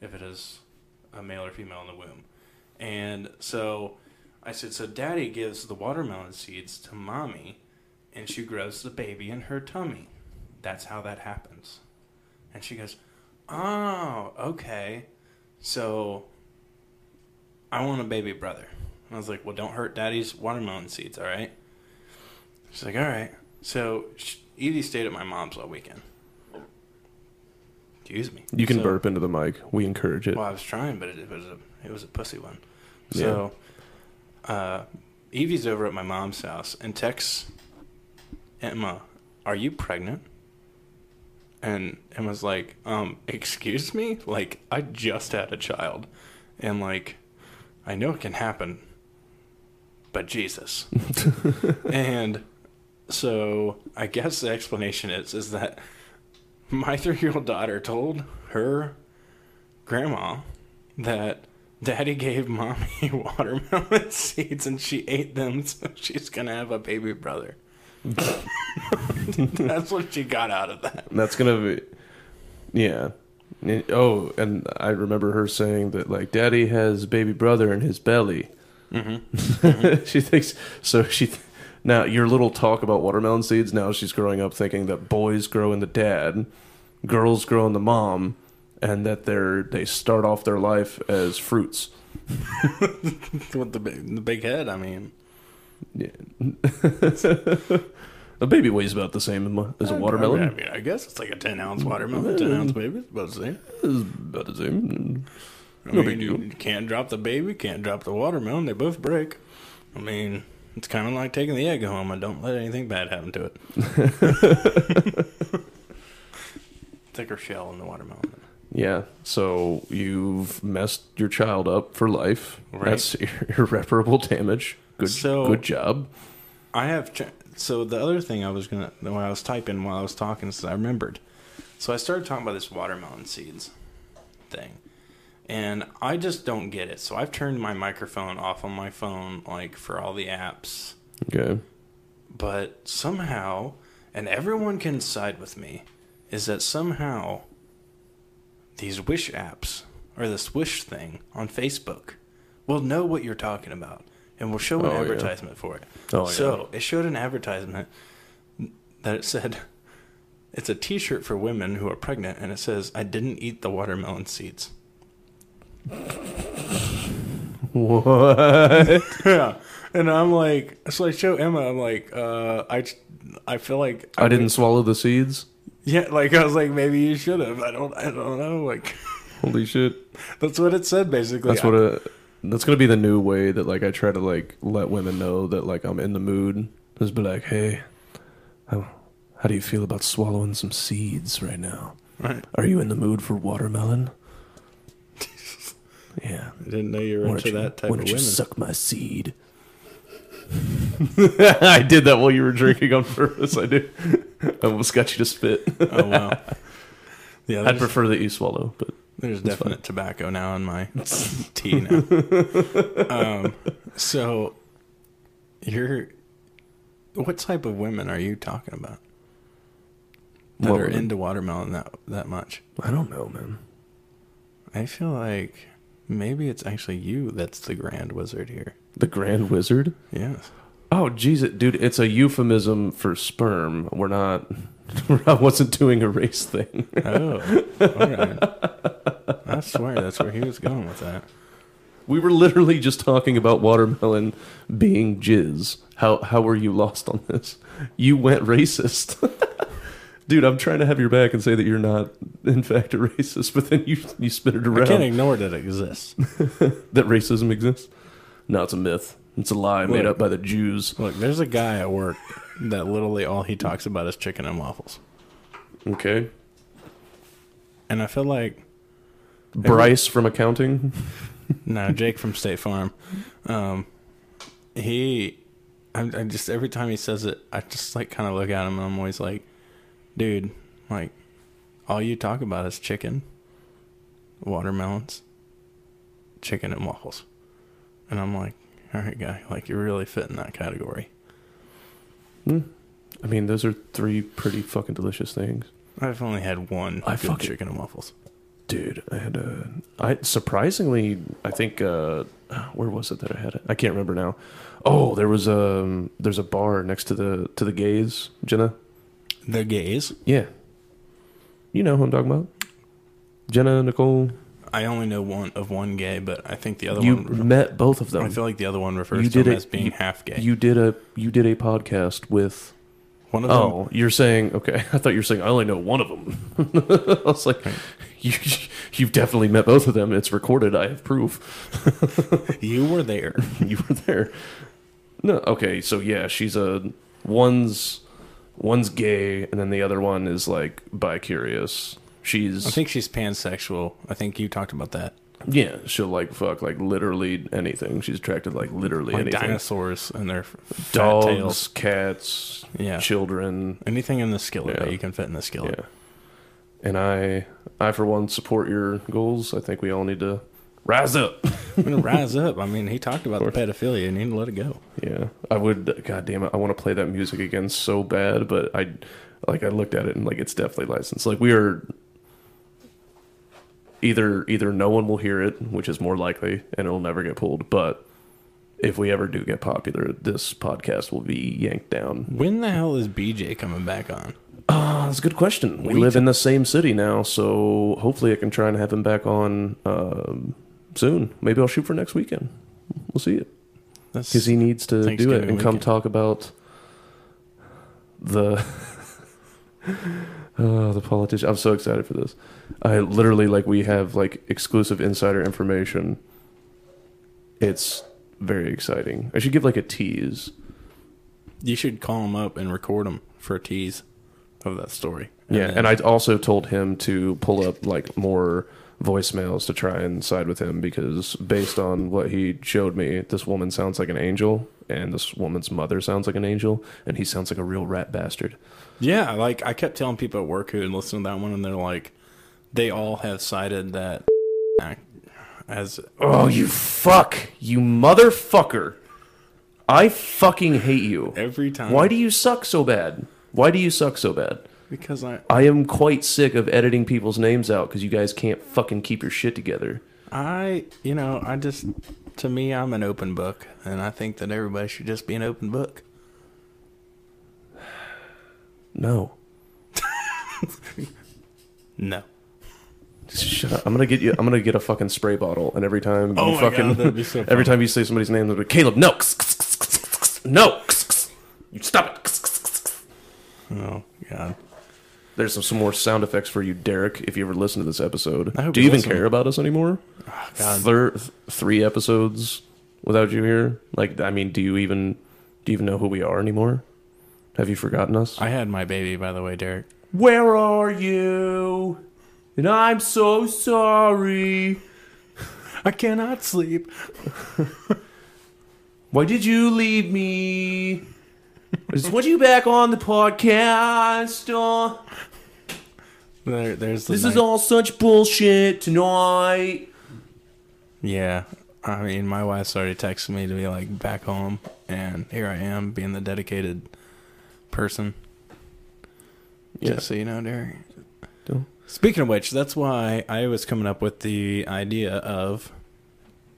if it is a male or female in the womb. And so I said, so daddy gives the watermelon seeds to mommy, and she grows the baby in her tummy. That's how that happens. And she goes, oh, okay. So I want a baby brother. And I was like, well, don't hurt daddy's watermelon seeds, all right? She's like, all right. So sh- Evie stayed at my mom's all weekend. Excuse me. you can So- burp into the mic. We encourage it. well, I was trying, but it, it was a it was a pussy one. So, uh, Evie's over at my mom's house and texts Emma, "Are you pregnant?" And Emma's like, "Um, excuse me? Like, I just had a child, and like, I know it can happen, but Jesus." and so, I guess the explanation is is that my three-year-old daughter told her grandma that daddy gave mommy watermelon seeds and she ate them so she's gonna have a baby brother that's what she got out of that That's gonna be, yeah. Oh, and I remember her saying that like, Daddy has baby brother in his belly. Mm-hmm. she thinks so. She th- now your little talk about watermelon seeds. Now she's growing up thinking that boys grow in the dad, girls grow in the mom, and that they're they start off their life as fruits. with the big, the big head i mean Yeah. A baby weighs about the same as a watermelon. i mean i guess it's like a 10 ounce watermelon 10 ounce baby it's about the same It's about the same. I No mean, big deal. you can't drop the baby can't drop the watermelon they both break I mean, it's kind of like taking the egg home and don't let anything bad happen to it. Thicker shell in the watermelon. Yeah. So you've messed your child up for life. Right. That's irreparable damage. Good. So- good job. I have. Ch- so the other thing I was gonna when I was typing while I was talking is I remembered. So I started talking about this watermelon seeds thing, and I just don't get it. So I've turned my microphone off on my phone, like for all the apps. Okay. But somehow, and everyone can side with me, is that somehow these Wish apps or this Wish thing on Facebook will know what you're talking about and will show an Oh, yeah. advertisement for it. Oh, yeah. so it showed an advertisement that it said it's a T-shirt for women who are pregnant, and it says, "I didn't eat the watermelon seeds." What? yeah, and I'm like, so I show Emma. I'm like, uh, I, I feel like I didn't swallow the seeds. Yeah, like I was like, maybe you should have. I don't. I don't know. Like Holy shit. that's what it said basically. That's what a. That's gonna be the new way that like I try to like let women know that like I'm in the mood. Just be like, hey, how, how do you feel about swallowing some seeds right now? Right. Are you in the mood for watermelon? Yeah. I didn't know you were Why into you, that type why don't you women. suck my seed? I did that while you were drinking on purpose. I did. I almost got you to spit. Oh wow. Yeah, I'd prefer that you swallow, but there's definite tobacco now in my tea now. um, so you're what type of women are you talking about that What are women? into watermelon that that much? I don't know, man. I feel like maybe it's actually you that's the grand wizard here. The Grand Wizard. Yes. Oh, jeez, dude! It's a euphemism for sperm. We're not. I wasn't doing a race thing. Oh, all right. I swear that's where he was going with that. We were literally just talking about watermelon being jizz. How how were you lost on this? You went racist. Dude, I'm trying to have your back and say that you're not, in fact, a racist, but then you you spin it around. I can't ignore that it exists. that racism exists. No, it's a myth. It's a lie made up by the Jews. Look, there's a guy at work that literally all he talks about is chicken and waffles. Okay, And I feel like Bryce from accounting. no, Jake from State Farm. Um, he, I, I just every time he says it, I just like kind of look at him and I'm always like, dude, like, all you talk about is chicken, watermelons, chicken and waffles, and I'm like, all right, guy, like you really fit in that category. I mean, those are three pretty fucking delicious things. I've only had one I good fucking- chicken and waffles. Dude, I had a. I surprisingly, I think. uh Where was it that I had it? I can't remember now. Oh, there was a. There's a bar next to the to the gays, Jenna. The gays. Yeah, you know who I'm talking about. Jenna, Nicole. I only know one of one gay, but I think the other You one. met both of them. I feel like the other one refers You to did it- as being you- half gay. You did a you did a podcast with. one of them. Oh, you're saying okay? I thought you were saying I only know one of them. I was like, you you've definitely met both of them. It's recorded. I have proof. You were there. you were there. No, okay, so yeah, she's a one's one's gay, and then the other one is like bi-curious. She's I think she's pansexual. I think you talked about that. yeah, she'll like fuck like literally anything. She's attracted like literally Like anything. dinosaurs and their Dogs, tails. cats, Yeah. children. Anything in the skillet Yeah. that you can fit in the skillet. Yeah. And I I for one support your goals. I think we all need to rise up. I'm gonna rise up. I mean, he talked about the pedophilia and he need to let it go. Yeah, I would. God damn it, I want to play that music again so bad, but I, like, I looked at it and like it's definitely licensed. Like we are either either no one will hear it, which is more likely, and it'll never get pulled. But if we ever do get popular, this podcast will be yanked down. When the hell is BJ coming back on? Oh, that's a good question. We, We live t- in the same city now, so hopefully I can try and have him back on um, soon. Maybe I'll shoot for next weekend. We'll see it. Because he needs to do it and come talk about the oh, the politician. I'm so excited for this. I literally like we have like exclusive insider information. It's very exciting. I should give like a tease. You should call him up and record him for a tease of that story. Yeah, then- and I also told him to pull up like more voicemails to try and side with him because based on what he showed me, this woman sounds like an angel and this woman's mother sounds like an angel and he sounds like a real rat bastard. Yeah, like I kept telling people at work who had listened to that one, and they're like, they all have cited that as Oh, you fuck, you motherfucker. I fucking hate you. every time. Why do you suck so bad? Why do you suck so bad? Because I, I am quite sick of editing people's names out because you guys can't fucking keep your shit together. I, you know, I just, to me, I'm an open book, and I think that everybody should just be an open book. No. No. Shut up. I'm gonna get you. I'm gonna get a fucking spray bottle, and every time Oh you fucking, God, so every time you say somebody's name, they'll be Caleb. No, no, you stop it. Oh God. There's some, some more sound effects for you, Derek. If you ever listen to this episode, I hope do you you even listen. care about us anymore? Oh, God. Thir- th- three episodes without you here. Like, I mean, do you even do you even know who we are anymore? Have you forgotten us? I had my baby, by the way, Derek. Where are you? And I'm so sorry. I cannot sleep. Why did you leave me? Just want you back on the podcast. There, there's the this is all such bullshit tonight. Yeah. I mean, my wife's already texted me to be like back home, and here I am being the dedicated person. Yeah. Just so you know, Derek. Don't- Speaking of which, that's why I was coming up with the idea of,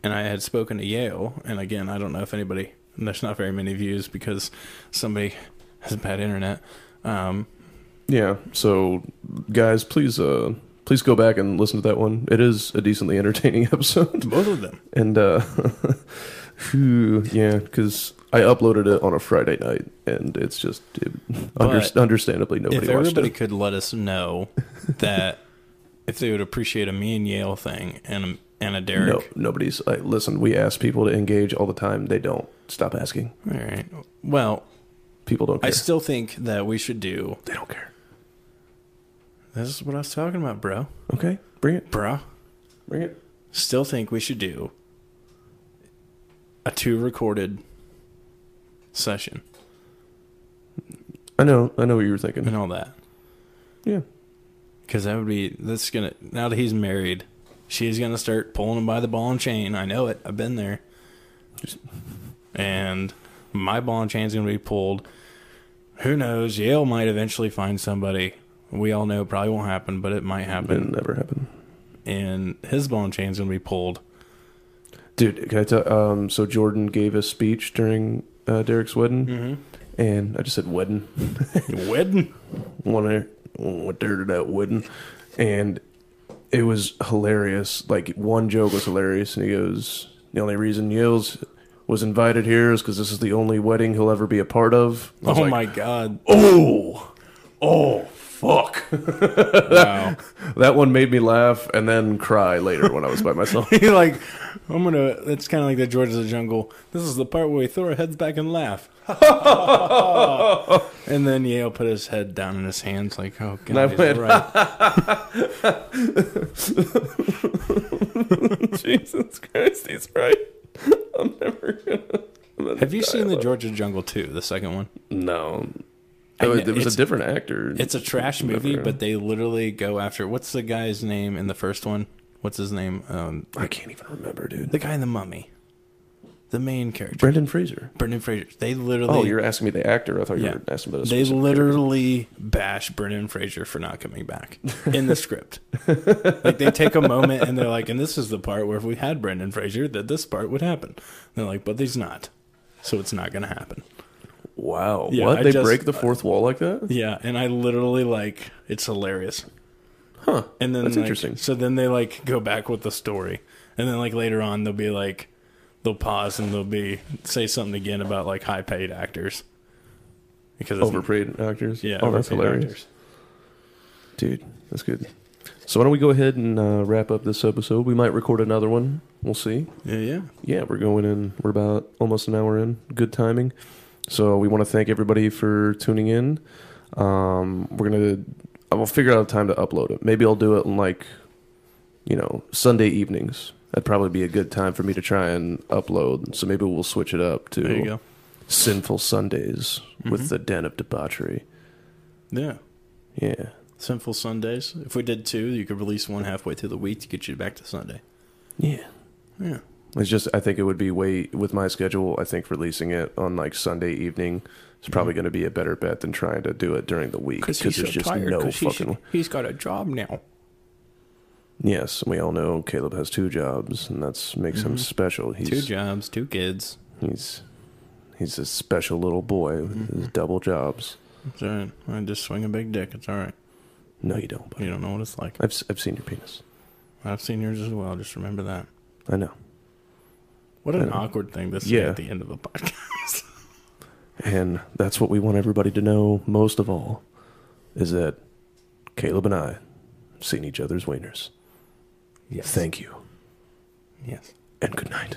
and I had spoken to Yale, and again, I don't know if anybody, there's not very many views because somebody has bad internet. Um, Yeah. So, guys, please, uh, please go back and listen to that one. It is a decently entertaining episode. both of them. And uh, phew, yeah, because I uploaded it on a Friday night, and it's just it, under, understandably nobody if everybody it. could let us know that if they would appreciate a me and Yale thing and a, and a Derek. No, nobody's. Like, listen, we ask people to engage all the time. They don't. Stop asking. All right. Well, People don't care. I still think that we should do. they don't care. This is what I was talking about, bro. Okay, bring it. Bro. Bring it. Still think we should do a two recorded session I know. I know what you were thinking. and all that. Yeah. Because that would be, that's to, now that he's married, she's going to start pulling him by the ball and chain. I know it. I've been there. Just- And my ball and chain's going to be pulled. Who knows? Yale might eventually find somebody. We all know it probably won't happen, but it might It happen. never happened. And his ball and chain's going to be pulled. Dude, can I tell? Um, so Jordan gave a speech during uh, Derek's wedding, Mm-hmm. and I just said wedding. Wedding? one went there to that wedding, and it was hilarious. Like one joke was hilarious, and he goes, "The only reason Yale's was invited here is because this is the only wedding he'll ever be a part of." I was Oh like, my God. Oh, oh, fuck! Wow. that one made me laugh and then cry later when I was by myself. You're like, I'm gonna. It's kind of like the George of the Jungle. This is the part where we throw our heads back and laugh. and then Yale put his head down in his hands, like, oh god, I he's went, right. Jesus Christ, he's right. I'm never gonna. I'm gonna Have you seen the alone. George of the Jungle 2, the second one? No. It was, a different actor. It's a trash movie, but they literally go after. What's the guy's name in the first one? What's his name? Um, I can't even remember, dude. the guy in the Mummy, the main character, Brendan Fraser. Brendan Fraser. They oh, literally. Oh, you're asking me the actor. I thought you Yeah. were asking about They literally bash Brendan Fraser for not coming back in the script. like they take a moment and they're like, and this is the part where if we had Brendan Fraser, that this part would happen. they're like, but he's not, so it's not going to happen. Wow. Yeah, what? I they just- break the fourth wall like that? Yeah, and I literally like it's hilarious. Huh. And then That's like, interesting. So then they like go back with the story, and then like later on they'll be like, they'll pause and they'll be say something again about like high paid actors because Overpaid actors? Yeah, Oh, that's overpaid hilarious. actors. Dude, that's good. So why don't we go ahead and uh, wrap up this episode? We might record another one. We'll see. Yeah, yeah. Yeah, we're going in. We're about almost an hour in. Good timing. So we want to thank everybody for tuning in. Um, we're gonna. I will figure out a time to upload it. Maybe I'll do it in like, you know, Sunday evenings. That'd probably be a good time for me to try and upload. So maybe we'll switch it up to There you go. Sinful Sundays with Mhm. the Den of Debauchery. Yeah. Yeah. Sinful Sundays. If we did two, you could release one halfway through the week to get you back to Sunday. Yeah. Yeah. It's just I think it would be way with my schedule. I think releasing it on like Sunday evening is probably going to be a better bet than trying to do it during the week Because there's just tired. no fucking. he's got a job now. Yes, we all know Caleb has two jobs, and that makes him Mhm. special. He's two jobs, two kids. he's he's a special little boy with his Mhm. double jobs. All right. I just swing a big dick. It's all right. No, you don't. Buddy. You don't know what it's like. I've I've seen your penis. I've seen yours as well. Just remember that. I know, What an awkward thing say Yeah. at the end of a podcast. and that's what we want everybody to know most of all, is that Caleb and I have seen each other's wieners. Yes. Thank you Yes. and good night.